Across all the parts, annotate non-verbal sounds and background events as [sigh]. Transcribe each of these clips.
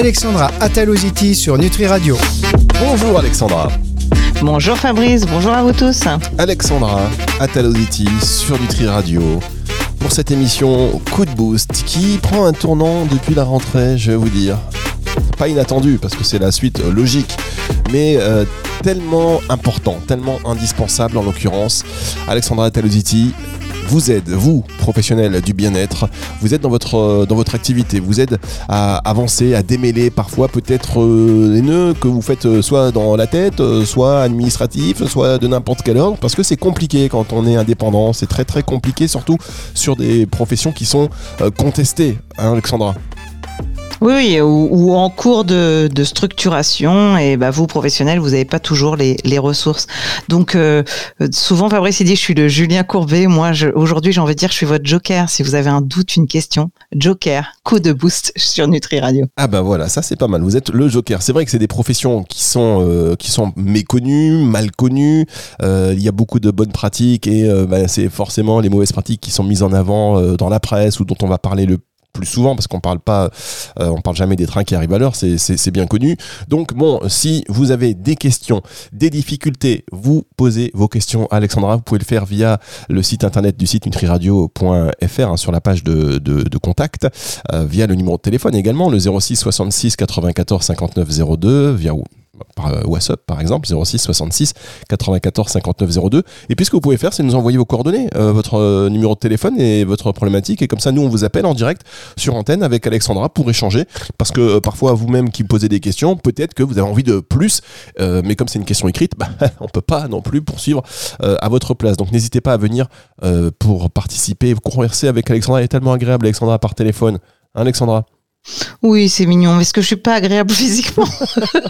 Alexandra Ataloziti sur Nutri Radio. Bonjour Alexandra. Bonjour Fabrice, bonjour à vous tous. Alexandra Ataloziti sur Nutri Radio pour cette émission Coup de Boost qui prend un tournant depuis la rentrée, je vais vous dire. Pas inattendu parce que c'est la suite logique, mais euh, tellement important, tellement indispensable en l'occurrence. Alexandra Ataloziti vous aide, vous, professionnels du bien-être, vous êtes dans votre, euh, dans votre activité, vous aide à avancer, à démêler parfois peut-être euh, les nœuds que vous faites euh, soit dans la tête, soit administratif, soit de n'importe quel ordre, parce que c'est compliqué quand on est indépendant, c'est très très compliqué, surtout sur des professions qui sont contestées, hein, Alexandra? Oui, ou, en cours de, structuration, et bah, vous, professionnels, vous n'avez pas toujours les, ressources. Donc, euh, souvent, Fabrice, il dit, je suis le Julien Courbet. Moi, aujourd'hui, j'ai envie de dire, je suis votre joker. Si vous avez un doute, une question, joker, coup de boost [laughs] sur Nutri Radio. Ah ben voilà, ça c'est pas mal. Vous êtes le joker. C'est vrai que c'est des professions qui sont, euh, qui sont méconnues, mal connues. Euh, il y a beaucoup de bonnes pratiques et bah, c'est forcément les mauvaises pratiques qui sont mises en avant dans la presse ou dont on va parler le plus souvent parce qu'on parle pas, euh, on parle jamais des trains qui arrivent à l'heure, c'est bien connu. Donc bon, si vous avez des questions, des difficultés, vous posez vos questions à Alexandra. Vous pouvez le faire via le site internet du site nutriradio.fr hein, sur la page de, contact, euh, via le numéro de téléphone également, le 06 66 94 59 02, via par euh, WhatsApp par exemple 06 66 94 59 02 et puis ce que vous pouvez faire c'est nous envoyer vos coordonnées euh, votre euh, numéro de téléphone et votre problématique. Et comme ça nous on vous appelle en direct sur antenne avec Alexandra pour échanger. Parce que parfois vous-même qui posez des questions peut-être que vous avez envie de plus mais comme c'est une question écrite bah, [laughs] on peut pas non plus poursuivre à votre place. Donc n'hésitez pas à venir pour participer converser avec Alexandra. Elle est tellement agréable Alexandra par téléphone. Hein, Alexandra? Oui, c'est mignon, mais est-ce que je suis pas agréable [laughs] physiquement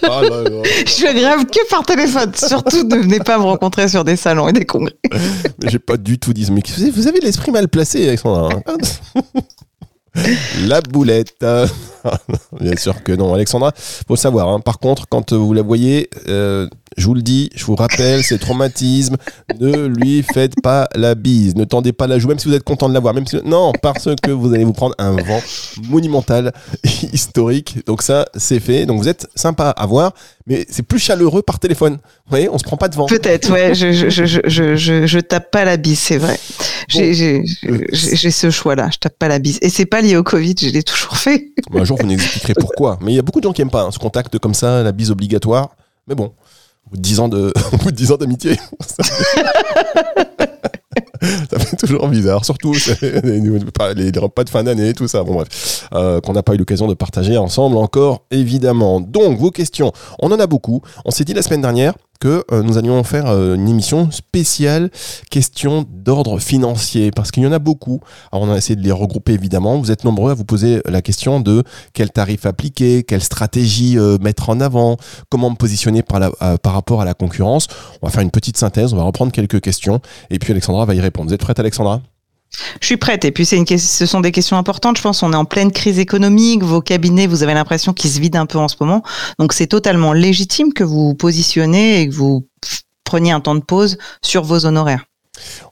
ah, [laughs] Je suis agréable que par téléphone. Surtout, ne venez pas me rencontrer sur des salons et des congrès. [laughs] J'ai pas du tout dit. Mais vous avez l'esprit mal placé, Alexandra. Hein. La boulette. Bien sûr que non, Alexandra. Faut savoir. Hein. Par contre, quand vous la voyez, euh, je vous le dis, je vous rappelle, c'est traumatisme. Ne lui faites pas la bise. Ne tendez pas la joue, même si vous êtes content de la voir. Même si... Non, parce que vous allez vous prendre un vent monumental, [laughs] historique. Donc ça, c'est fait. Donc vous êtes sympa à voir, mais c'est plus chaleureux par téléphone. Vous voyez, on se prend pas de vent. Peut-être, ouais. Je, je, je, je, je, tape pas la bise, c'est vrai. J'ai ce choix-là. Je tape pas la bise. Et c'est pas lié au Covid, je l'ai toujours fait. un jour, vous nous expliquerez pourquoi. Mais il y a beaucoup de gens qui aiment pas hein, ce contact comme ça, la bise obligatoire. Mais bon, bout de 10 ans de, [laughs] au ans d'amitié. [laughs] ça fait toujours bizarre, surtout les, les, repas de fin d'année, tout ça. Bon bref, euh, qu'on n'a pas eu l'occasion de partager ensemble encore, évidemment. Donc vos questions, on en a beaucoup. On s'est dit la semaine dernière, que euh, nous allions faire euh, une émission spéciale question d'ordre financier parce qu'il y en a beaucoup. Alors on a essayé de les regrouper évidemment. Vous êtes nombreux à vous poser la question de quel tarif appliquer, quelle stratégie euh, mettre en avant, comment me positionner par, par rapport à la concurrence. On va faire une petite synthèse, on va reprendre quelques questions et puis Alexandra va y répondre. Vous êtes prête Alexandra? Je suis prête. Et puis, c'est une, ce sont des questions importantes. Je pense on est en pleine crise économique. Vos cabinets, vous avez l'impression qu'ils se vident un peu en ce moment. Donc, c'est totalement légitime que vous vous positionnez et que vous preniez un temps de pause sur vos honoraires.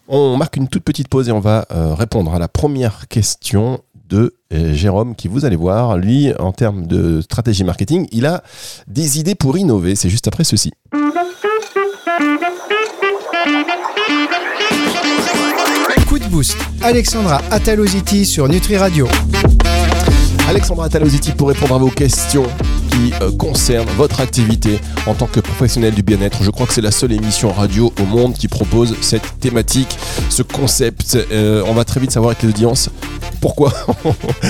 On marque une toute petite pause et on va euh, répondre à la première question de euh, Jérôme qui vous allez voir, lui en termes de stratégie marketing, il a des idées pour innover. C'est juste après ceci. Boost. Alexandra Ataloziti sur Nutri Radio. Alexandra Ataloziti pour répondre à vos questions qui euh, concernent votre activité en tant que professionnel du bien-être. Je crois que c'est la seule émission radio au monde qui propose cette thématique, ce concept. Euh, on va très vite savoir avec les audiences pourquoi.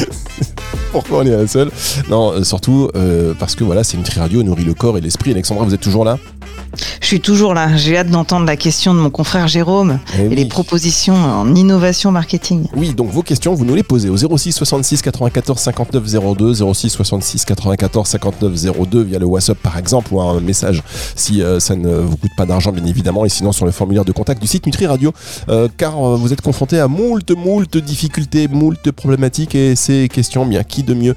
[laughs] pourquoi on est la seule Non, euh, surtout parce que voilà, c'est Nutri Radio, nourrit le corps et l'esprit. Alexandra, vous êtes toujours là? Je suis toujours là. J'ai hâte d'entendre la question de mon confrère Jérôme eh et, les propositions en innovation marketing. Oui, donc vos questions, vous nous les posez au 06 66 94 59 02, 06 66 94 59 02 via le WhatsApp par exemple ou un message si euh, ça ne vous coûte pas d'argent bien évidemment et sinon sur le formulaire de contact du site Nutri Radio euh, car euh, vous êtes confronté à moult moult difficultés, moult problématiques et ces questions, bien qui de mieux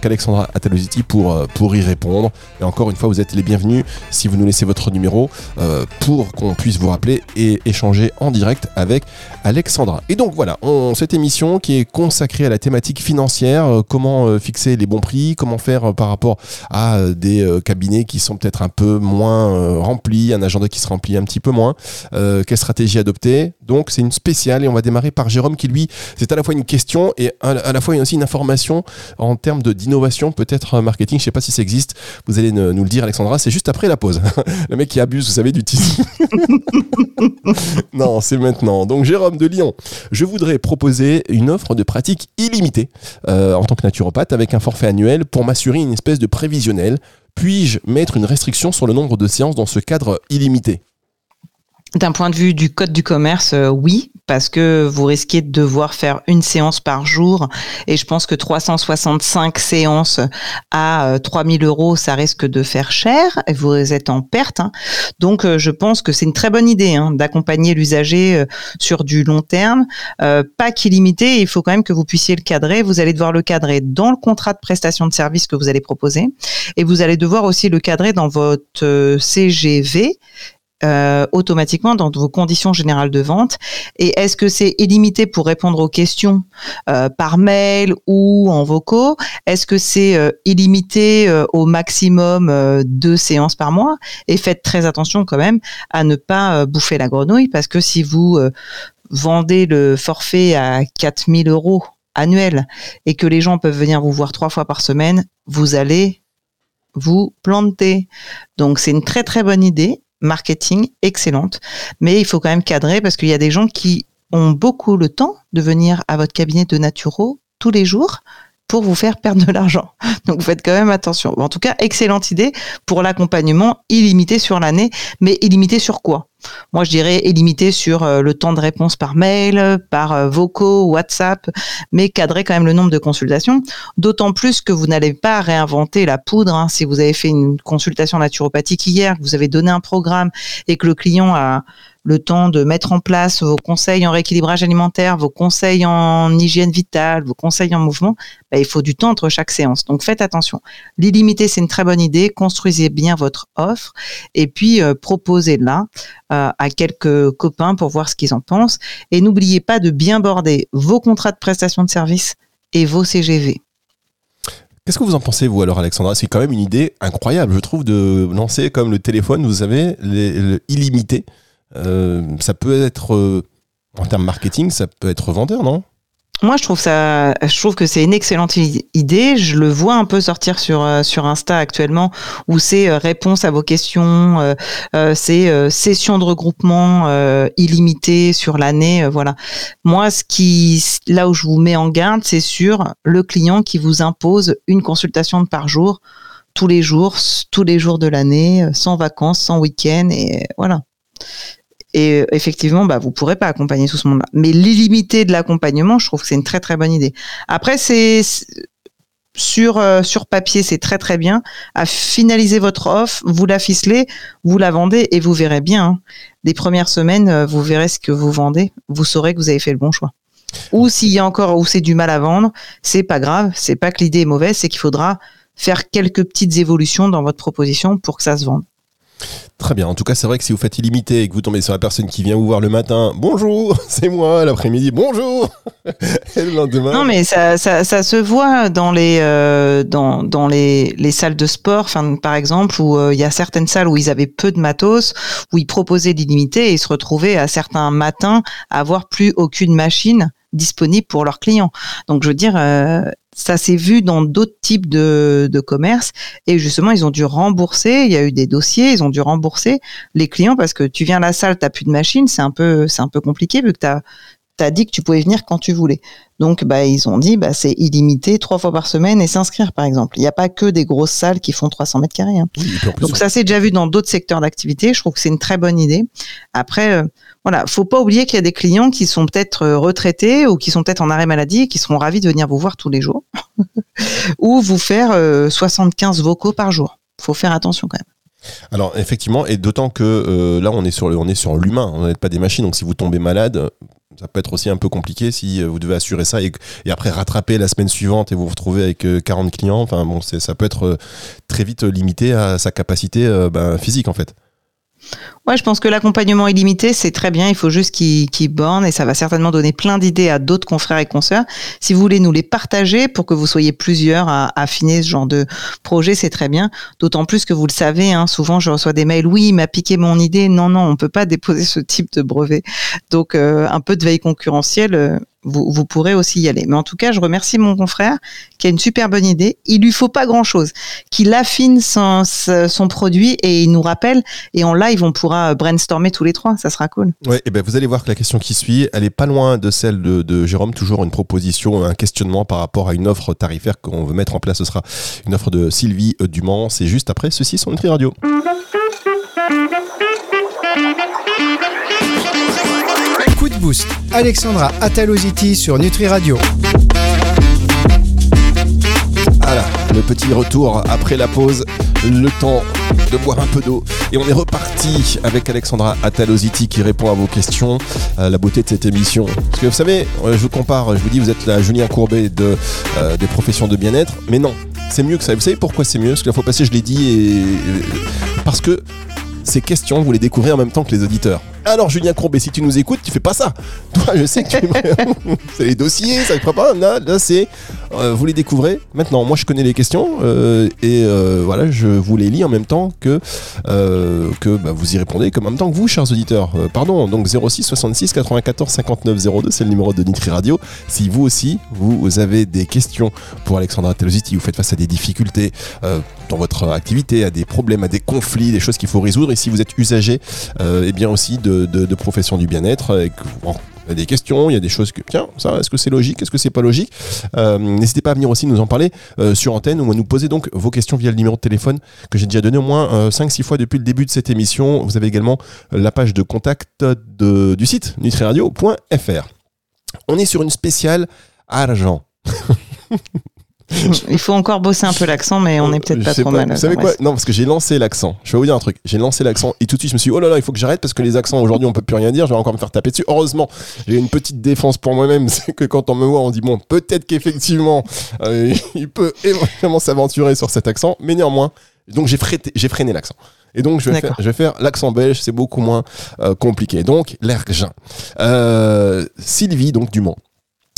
qu'Alexandra Ataloziti pour, pour y répondre? Et encore une fois, vous êtes les bienvenus si vous nous laissez votre numéro pour qu'on puisse vous rappeler et échanger en direct avec Alexandra. Et donc voilà, cette émission qui est consacrée à la thématique financière, comment fixer les bons prix, comment faire par rapport à des cabinets qui sont peut-être un peu moins remplis, un agenda qui se remplit un petit peu moins, quelle stratégie adopter. Donc c'est une spéciale et on va démarrer par Jérôme qui lui, c'est à la fois une question et à la fois aussi une information en termes d'innovation, peut-être marketing, je sais pas si ça existe, vous allez nous le dire Alexandra, c'est juste après la pause. [laughs] le mec qui abuse, vous savez, du titre. [laughs] non, c'est maintenant. Donc Jérôme de Lyon, je voudrais proposer une offre de pratique illimitée euh, en tant que naturopathe avec un forfait annuel pour m'assurer une espèce de prévisionnel. Puis-je mettre une restriction sur le nombre de séances dans ce cadre illimité? D'un point de vue du code du commerce, euh, oui, parce que vous risquez de devoir faire une séance par jour. Et je pense que 365 séances à 3000 euh, euros, ça risque de faire cher. Vous êtes en perte. Hein. Donc, euh, je pense que c'est une très bonne idée hein, d'accompagner l'usager sur du long terme. pas qu'illimité, il faut quand même que vous puissiez le cadrer. Vous allez devoir le cadrer dans le contrat de prestation de service que vous allez proposer. Et vous allez devoir aussi le cadrer dans votre CGV euh, automatiquement dans vos conditions générales de vente. Et est-ce que c'est illimité pour répondre aux questions euh, par mail ou en vocaux? Est-ce que c'est euh, illimité au maximum deux séances par mois? Et faites très attention quand même à ne pas bouffer la grenouille parce que si vous vendez le forfait à 4000 euros annuel et que les gens peuvent venir vous voir trois fois par semaine, vous allez vous planter. Donc c'est une très très bonne idée marketing excellente, mais il faut quand même cadrer parce qu'il y a des gens qui ont beaucoup le temps de venir à votre cabinet de naturo tous les jours pour vous faire perdre de l'argent. [laughs] Donc faites quand même attention. En tout cas, excellente idée pour l'accompagnement illimité sur l'année, mais illimité sur quoi? Moi, je dirais illimité sur euh, le temps de réponse par mail, par euh, vocaux, WhatsApp, mais cadrer quand même le nombre de consultations. D'autant plus que vous n'allez pas réinventer la poudre. Hein. Si vous avez fait une consultation naturopathique hier, que vous avez donné un programme et que le client a le temps de mettre en place vos conseils en rééquilibrage alimentaire, vos conseils en hygiène vitale, vos conseils en mouvement, bah, il faut du temps entre chaque séance. Donc faites attention. L'illimité, c'est une très bonne idée. Construisez bien votre offre et puis euh, proposez-la euh, à quelques copains pour voir ce qu'ils en pensent. Et n'oubliez pas de bien border vos contrats de prestation de service et vos CGV. Qu'est-ce que vous en pensez, vous, alors, Alexandra? C'est quand même une idée incroyable, je trouve, de lancer comme le téléphone, vous savez, les, illimité. Euh, ça peut être, euh, en termes marketing, ça peut être vendeur, non? Moi, je trouve ça, je trouve que c'est une excellente idée. Je le vois un peu sortir sur euh, sur Insta actuellement, où c'est réponse à vos questions, c'est session de regroupement illimitée sur l'année. voilà. Moi, ce qui, là où je vous mets en garde, c'est sur le client qui vous impose une consultation par jour, tous les jours, tous les jours de l'année, sans vacances, sans week-end, et voilà. Et euh, effectivement, bah, vous pourrez pas accompagner tout ce monde-là. Mais l'illimité de l'accompagnement, je trouve que c'est une très très bonne idée. Après, c'est sur euh, sur papier, c'est très très bien. À finaliser votre offre, vous la ficelez, vous la vendez et vous verrez bien. Hein. Les premières semaines, euh, vous verrez ce que vous vendez. Vous saurez que vous avez fait le bon choix. Ou s'il y a encore ou c'est du mal à vendre, c'est pas grave. C'est pas que l'idée est mauvaise, c'est qu'il faudra faire quelques petites évolutions dans votre proposition pour que ça se vende. Très bien. En tout cas, c'est vrai que si vous faites illimité et que vous tombez sur la personne qui vient vous voir le matin, bonjour, [laughs] c'est moi, l'après-midi, bonjour, [laughs] le lendemain. Non, mais ça, ça, ça se voit dans les, euh, dans, dans les, les salles de sport, enfin, par exemple, où euh, il y a certaines salles où ils avaient peu de matos, où ils proposaient l'illimité et ils se retrouvaient à certains matins à avoir plus aucune machine disponible pour leurs clients. Donc, je veux dire, euh, ça s'est vu dans d'autres types de, de commerces et justement ils ont dû rembourser. Il y a eu des dossiers, ils ont dû rembourser les clients parce que tu viens à la salle, t'as plus de machine, c'est un peu c'est un peu compliqué vu que t'as as dit que tu pouvais venir quand tu voulais. Donc, bah, ils ont dit, bah, c'est illimité, trois fois par semaine et s'inscrire, par exemple. Il n'y a pas que des grosses salles qui font 300 mètres carrés. Hein. Donc, ça s'est déjà vu dans d'autres secteurs d'activité. Je trouve que c'est une très bonne idée. Après, euh, voilà, faut pas oublier qu'il y a des clients qui sont peut-être euh, retraités ou qui sont peut-être en arrêt maladie et qui seront ravis de venir vous voir tous les jours [laughs] ou vous faire 75 euh, vocaux par jour. Faut faire attention quand même. Alors effectivement, et d'autant que là on est sur on est sur l'humain, on n'est pas des machines. Donc si vous tombez malade, ça peut être aussi un peu compliqué si euh, vous devez assurer ça et, après rattraper la semaine suivante et vous vous retrouvez avec 40 euh, clients. Enfin bon, ça peut être euh, très vite limité à sa capacité ben, physique en fait. Ouais, je pense que l'accompagnement illimité, c'est très bien. Il faut juste qu'il qu borne et ça va certainement donner plein d'idées à d'autres confrères et consoeurs. Si vous voulez nous les partager pour que vous soyez plusieurs à, affiner ce genre de projet, c'est très bien. D'autant plus que vous le savez, hein, souvent je reçois des mails. Oui, il m'a piqué mon idée. Non, non, on peut pas [laughs] déposer ce type de brevet. Donc, euh, un peu de veille concurrentielle, euh, vous, pourrez aussi y aller. Mais en tout cas, je remercie mon confrère qui a une super bonne idée. Il lui faut pas grand chose, qu'il affine son, son, produit et il nous rappelle. Et en live, on pourra brainstormer tous les trois. Ça sera cool. Ouais, et ben vous allez voir que la question qui suit, elle est pas loin de celle de, de Jérôme. Toujours une proposition, un questionnement par rapport à une offre tarifaire qu'on veut mettre en place. Ce sera une offre de Sylvie Dumont. C'est juste après ceci sur Nutri Radio. Alexandra Ataloziti sur Nutri Radio. Voilà, le petit retour après la pause, le temps de boire un peu d'eau. Et on est reparti avec Alexandra Ataloziti qui répond à vos questions. La beauté de cette émission. Parce que vous savez, euh, je vous compare, je vous dis, vous êtes la Julien Courbet de, euh, des professions de bien-être. Mais non, c'est mieux que ça. Vous savez pourquoi c'est mieux? Parce que la fois passée, je l'ai dit. Et... Parce que ces questions, vous les découvrez en même temps que les auditeurs. Alors Julien Courbet, si tu nous écoutes, tu fais pas ça. [laughs] Toi, je sais que tu [laughs] c'est les dossiers, ça ne fera pas. Là, là c'est euh, vous les découvrez. Maintenant, moi je connais les questions euh, et euh, voilà, je vous les lis en même temps que que bah, vous y répondez, comme en même temps que vous, chers auditeurs. pardon. Donc 06 66 94 59 02, c'est le numéro de Nitri Radio. Si vous aussi vous avez des questions pour Alexandra Telositi, vous faites face à des difficultés dans votre activité, à des problèmes, à des conflits, des choses qu'il faut résoudre. Et si vous êtes usager, et eh bien aussi de de, profession du bien-être. il y a des questions, il y a des choses que, tiens, ça, est-ce que c'est logique, est-ce que c'est pas logique euh, N'hésitez pas à venir aussi nous en parler euh, sur antenne ou à nous poser donc vos questions via le numéro de téléphone que j'ai déjà donné au moins 5-6 euh, fois depuis le début de cette émission. Vous avez également la page de contact du site nutriradio.fr. On est sur une spéciale argent. [laughs] Il faut encore bosser un peu l'accent, mais on n'est peut-être pas trop mal. Vous savez quoi? Non, parce que j'ai lancé l'accent. Je vais vous dire un truc. J'ai lancé l'accent et tout de suite je me suis dit, oh là là, il faut que j'arrête parce que les accents aujourd'hui on peut plus rien dire. Je vais encore me faire taper dessus. Heureusement, j'ai une petite défense pour moi-même, [laughs] c'est que quand on me voit, on dit bon, peut-être qu'effectivement, euh, il peut éventuellement s'aventurer sur cet accent, mais néanmoins, donc j'ai freiné l'accent. Et donc, je vais, faire, l'accent belge, c'est beaucoup moins euh, compliqué. Donc, l'ergin. Euh, Sylvie, donc Dumont,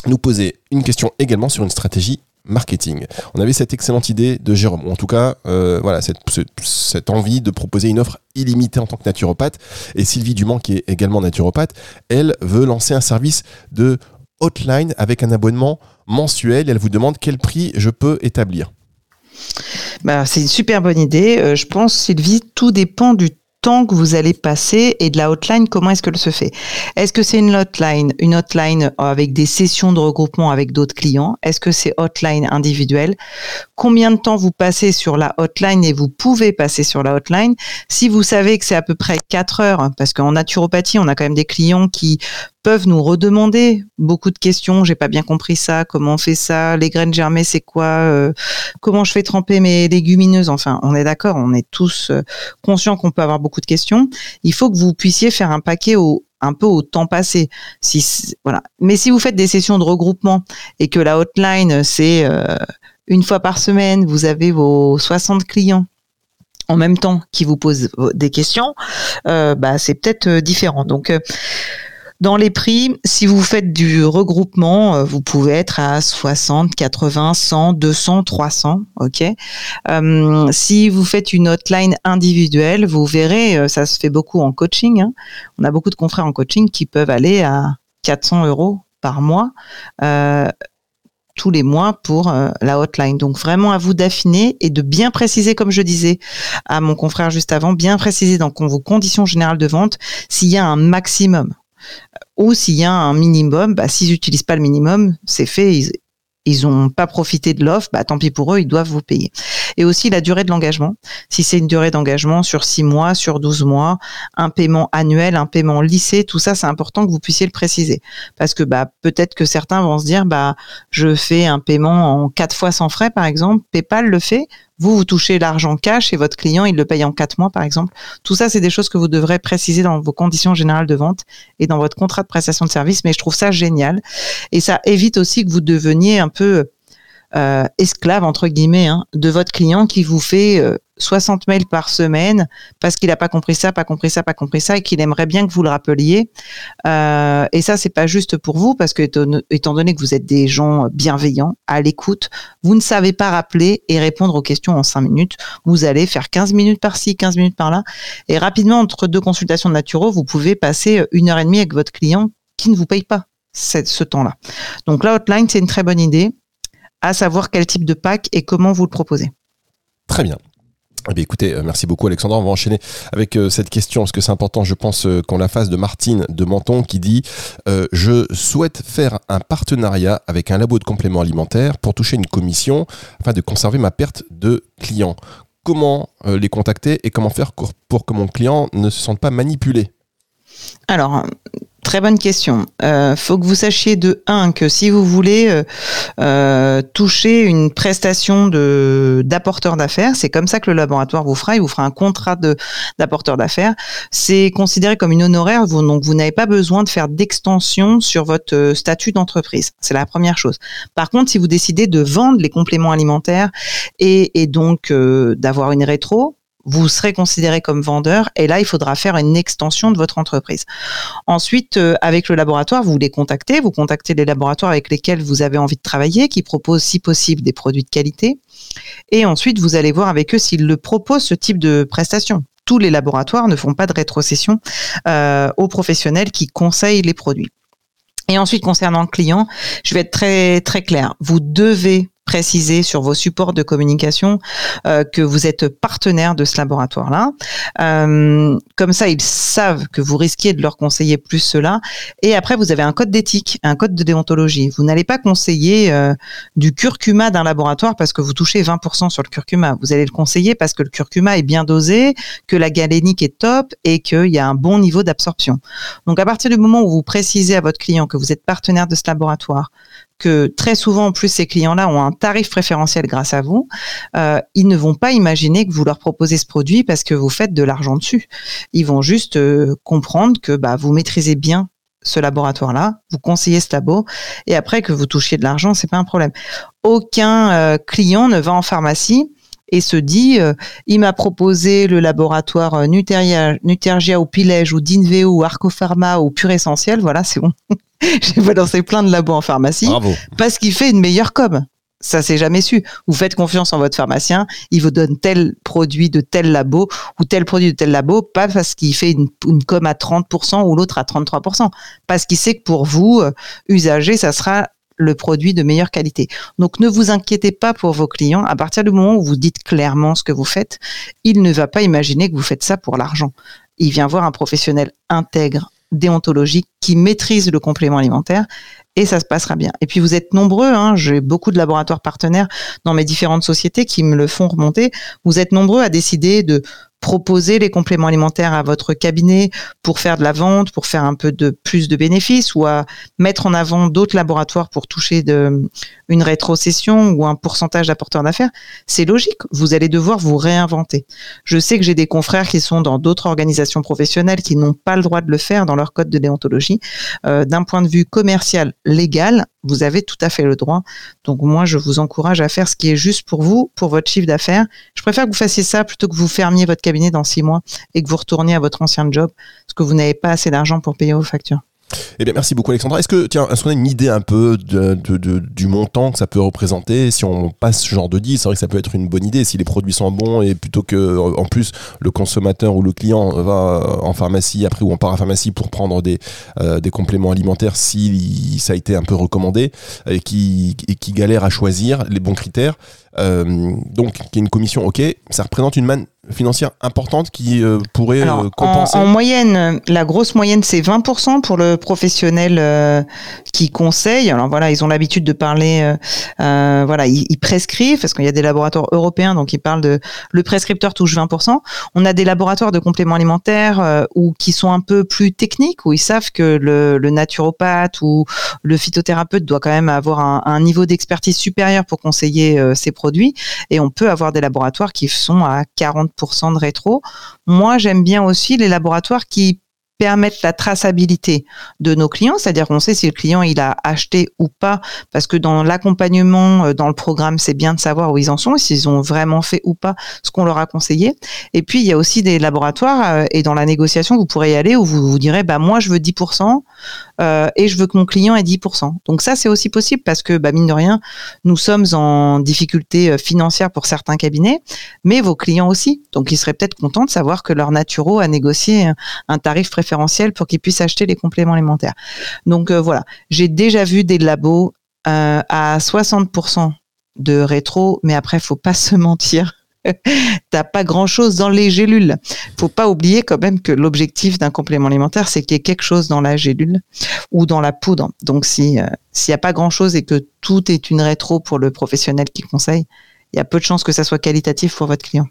nous posait une question également sur une stratégie marketing. On avait cette excellente idée de Jérôme, en tout cas, euh, voilà, cette, envie de proposer une offre illimitée en tant que naturopathe. Et Sylvie Dumont, qui est également naturopathe, elle veut lancer un service de hotline avec un abonnement mensuel. elle vous demande quel prix je peux établir. Bah, c'est une super bonne idée. Euh, je pense, Sylvie, tout dépend du temps que vous allez passer et de la hotline, comment est-ce qu'elle se fait? Est-ce que c'est une hotline, une hotline avec des sessions de regroupement avec d'autres clients? Est-ce que c'est hotline individuelle? Combien de temps vous passez sur la hotline et vous pouvez passer sur la hotline? Si vous savez que c'est à peu près 4 heures, parce qu'en naturopathie, on a quand même des clients qui peuvent nous redemander beaucoup de questions. J'ai pas bien compris ça. Comment on fait ça? Les graines germées, c'est quoi? Euh, Comment je fais tremper mes légumineuses? Enfin, on est d'accord. On est tous euh, conscients qu'on peut avoir beaucoup de questions. Il faut que vous puissiez faire un paquet au un peu au temps passé. Si voilà. Mais si vous faites des sessions de regroupement et que la hotline c'est euh, une fois par semaine, vous avez vos 60 clients en même temps qui vous posent des questions, bah c'est peut-être différent. Donc dans les prix, si vous faites du regroupement, euh, vous pouvez être à 60, 80, 100, 200, 300. Ok. Euh, si vous faites une hotline individuelle, vous verrez, euh, ça se fait beaucoup en coaching. Hein. On a beaucoup de confrères en coaching qui peuvent aller à 400 euros par mois. tous les mois pour la hotline. Donc vraiment à vous d'affiner et de bien préciser, comme je disais à mon confrère juste avant, bien préciser dans vos conditions générales de vente s'il y a un maximum ou s'il y a un minimum, bah, s'ils n'utilisent pas le minimum, c'est fait, ils n'ont pas profité de l'offre, bah, tant pis pour eux, ils doivent vous payer. Et aussi la durée de l'engagement. Si c'est une durée d'engagement sur 6 mois, sur 12 mois, un paiement annuel, un paiement lycée, tout ça, c'est important que vous puissiez le préciser. Parce que bah, peut-être que certains vont se dire, bah, je fais un paiement en 4 fois sans frais, par exemple. PayPal le fait. Vous, vous touchez l'argent cash et votre client, il le paye en quatre mois, par exemple. Tout ça, c'est des choses que vous devrez préciser dans vos conditions générales de vente et dans votre contrat de prestation de service. Mais je trouve ça génial. Et ça évite aussi que vous deveniez un peu euh, esclave entre guillemets hein, de votre client qui vous fait 60 mails par semaine parce qu'il n'a pas compris ça, pas compris ça, pas compris ça et qu'il aimerait bien que vous le rappeliez. Euh, et ça, c'est pas juste pour vous parce que étant donné que vous êtes des gens bienveillants, à l'écoute, vous ne savez pas rappeler et répondre aux questions en 5 minutes. Vous allez faire 15 minutes par-ci, 15 minutes par-là. Et rapidement, entre deux consultations de naturaux, vous pouvez passer une heure et demie avec votre client qui ne vous paye pas ce temps-là. Donc la hotline, c'est une très bonne idée à savoir quel type de pack et comment vous le proposez. Très bien. Eh écoutez, euh, merci beaucoup Alexandra. On va enchaîner avec euh, cette question parce que c'est important, je pense, euh, qu'on la fasse de Martine de Menton qui dit Je souhaite faire un partenariat avec un labo de compléments alimentaires pour toucher une commission afin de conserver ma perte de clients. Comment les contacter et comment faire pour que mon client ne se sente pas manipulé? Alors, Très bonne question. Euh, faut que vous sachiez de un que si vous voulez euh, euh, toucher une prestation d'apporteur d'affaires, c'est comme ça que le laboratoire vous fera. Il vous fera un contrat d'apporteur d'affaires. C'est considéré comme une honoraire. Vous, donc vous n'avez pas besoin de faire d'extension sur votre euh, statut d'entreprise. C'est la première chose. Par contre, si vous décidez de vendre les compléments alimentaires et, et donc d'avoir une rétro, vous serez considéré comme vendeur et là, il faudra faire une extension de votre entreprise. Ensuite, euh, avec le laboratoire, vous les contactez, vous contactez les laboratoires avec lesquels vous avez envie de travailler, qui proposent si possible des produits de qualité. Et ensuite, vous allez voir avec eux s'ils le proposent, ce type de prestation. Tous les laboratoires ne font pas de rétrocession euh, aux professionnels qui conseillent les produits. Et ensuite, concernant le client, je vais être très très clair. Vous devez préciser sur vos supports de communication euh, que vous êtes partenaire de ce laboratoire-là. Euh, comme ça, ils savent que vous risquez de leur conseiller plus cela. Et après, vous avez un code d'éthique, un code de déontologie. Vous n'allez pas conseiller euh, du curcuma d'un laboratoire parce que vous touchez 20% sur le curcuma. Vous allez le conseiller parce que le curcuma est bien dosé, que la galénique est top et qu'il y a un bon niveau d'absorption. Donc, à partir du moment où vous précisez à votre client que vous êtes partenaire de ce laboratoire, que très souvent, en plus, ces clients-là ont un tarif préférentiel grâce à vous, euh, ils ne vont pas imaginer que vous leur proposez ce produit parce que vous faites de l'argent dessus. Ils vont juste euh, comprendre que bah, vous maîtrisez bien ce laboratoire-là, vous conseillez ce labo, et après que vous touchiez de l'argent, c'est pas un problème. Aucun euh, client ne va en pharmacie et se dit il m'a proposé le laboratoire Nutergia, ou Pilège ou Dinveo ou Arcopharma ou Pure Essentiel, voilà, c'est bon. [laughs] J'ai balancé plein de labos en pharmacie parce qu'il fait une meilleure com. Ça s'est jamais su. Vous faites confiance en votre pharmacien, il vous donne tel produit de tel labo ou tel produit de tel labo, pas parce qu'il fait une, com à 30% ou l'autre à 33%, parce qu'il sait que pour vous, euh, usagers, ça sera le produit de meilleure qualité. Donc ne vous inquiétez pas pour vos clients. À partir du moment où vous dites clairement ce que vous faites, il ne va pas imaginer que vous faites ça pour l'argent. Il vient voir un professionnel intègre, déontologique qui maîtrise le complément alimentaire et ça se passera bien. Et puis vous êtes nombreux, hein, j'ai beaucoup de laboratoires partenaires dans mes différentes sociétés qui me le font remonter. Vous êtes nombreux à décider de proposer les compléments alimentaires à votre cabinet pour faire de la vente, pour faire un peu de plus de bénéfices ou à mettre en avant d'autres laboratoires pour toucher de, une rétrocession ou un pourcentage d'apporteurs d'affaires, c'est logique. Vous allez devoir vous réinventer. Je sais que j'ai des confrères qui sont dans d'autres organisations professionnelles qui n'ont pas le droit de le faire dans leur code de déontologie. Euh, D'un point de vue commercial, légal, vous avez tout à fait le droit. Donc moi, je vous encourage à faire ce qui est juste pour vous, pour votre chiffre d'affaires. Je préfère que vous fassiez ça plutôt que vous fermiez votre cabinet dans six mois et que vous retourniez à votre ancien job parce que vous n'avez pas assez d'argent pour payer vos factures. Eh bien, merci beaucoup, Alexandra. Est-ce que, tiens, est-ce qu'on a une idée un peu du montant que ça peut représenter si on passe ce genre de deal? C'est vrai que ça peut être une bonne idée si les produits sont bons et plutôt que, en plus, le consommateur ou le client va en pharmacie après ou en parapharmacie pour prendre des, euh, des compléments alimentaires si ça a été un peu recommandé et qui, galère à choisir les bons critères. Euh, donc, qui est une commission, ok, ça représente une manne financière importante qui euh, pourrait euh, compenser en, moyenne, la grosse moyenne, c'est 20% pour le professionnel euh, qui conseille. Alors voilà, ils ont l'habitude de parler, voilà, ils, ils, prescrivent parce qu'il y a des laboratoires européens, donc ils parlent de le prescripteur touche 20%. On a des laboratoires de compléments alimentaires ou qui sont un peu plus techniques, où ils savent que le, le naturopathe ou le phytothérapeute doit quand même avoir un, un niveau d'expertise supérieur pour conseiller ces produits. Et on peut avoir des laboratoires qui sont à 40 de rétro. Moi, j'aime bien aussi les laboratoires qui permettre la traçabilité de nos clients, c'est-à-dire qu'on sait si le client il a acheté ou pas, parce que dans l'accompagnement, euh, dans le programme, c'est bien de savoir où ils en sont, s'ils ont vraiment fait ou pas ce qu'on leur a conseillé. Et puis il y a aussi des laboratoires euh, et dans la négociation, vous pourrez y aller où vous vous direz, bah moi je veux 10% euh, et je veux que mon client ait 10%. Donc ça c'est aussi possible parce que bah, mine de rien, nous sommes en difficulté financière pour certains cabinets, mais vos clients aussi. Donc ils seraient peut-être contents de savoir que leur naturo a négocié un tarif préférentiel pour qu'ils puissent acheter les compléments alimentaires. Donc euh, voilà, j'ai déjà vu des labos euh, à 60% de rétro, mais après, faut pas [laughs] se mentir. [laughs] T'as pas grand chose dans les gélules. Faut pas oublier quand même que l'objectif d'un complément alimentaire, c'est qu'il y ait quelque chose dans la gélule ou dans la poudre. Donc si euh, s'il y a pas grand chose et que tout est une rétro pour le professionnel qui conseille, il y a peu de chances que ça soit qualitatif pour votre client.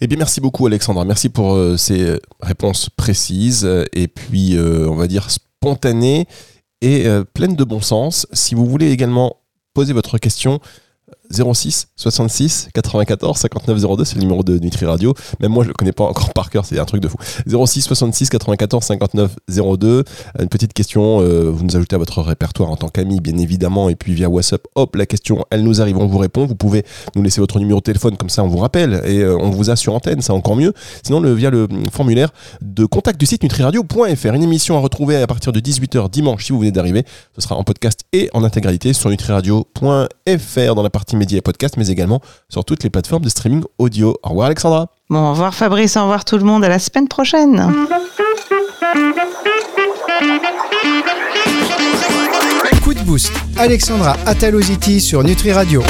Eh bien, merci beaucoup, Alexandra. Merci pour euh, ces réponses précises et puis, euh, on va dire, spontanées et euh, pleines de bon sens. Si vous voulez également poser votre question, 06 66 94 59 02, c'est le numéro de Nutri Radio. Même moi, je le connais pas encore par cœur, c'est un truc de fou. 06 66 94 59 02. Une petite question, euh, vous nous ajoutez à votre répertoire en tant qu'ami, bien évidemment, et puis via WhatsApp, hop, la question, elle nous arrive, on vous répond. Vous pouvez nous laisser votre numéro de téléphone, comme ça on vous rappelle et euh, on vous a sur antenne, c'est encore mieux. Sinon, le, via le formulaire de contact du site nutriradio.fr. Une émission à retrouver à partir de 18h dimanche si vous venez d'arriver. Ce sera en podcast et en intégralité sur nutriradio.fr dans la partie médias et podcasts, mais également sur toutes les plateformes de streaming audio. Au revoir Alexandra. Bon, au revoir Fabrice, au revoir tout le monde, à la semaine prochaine. Coup de boost, Alexandra Ataloziti sur Nutri Radio.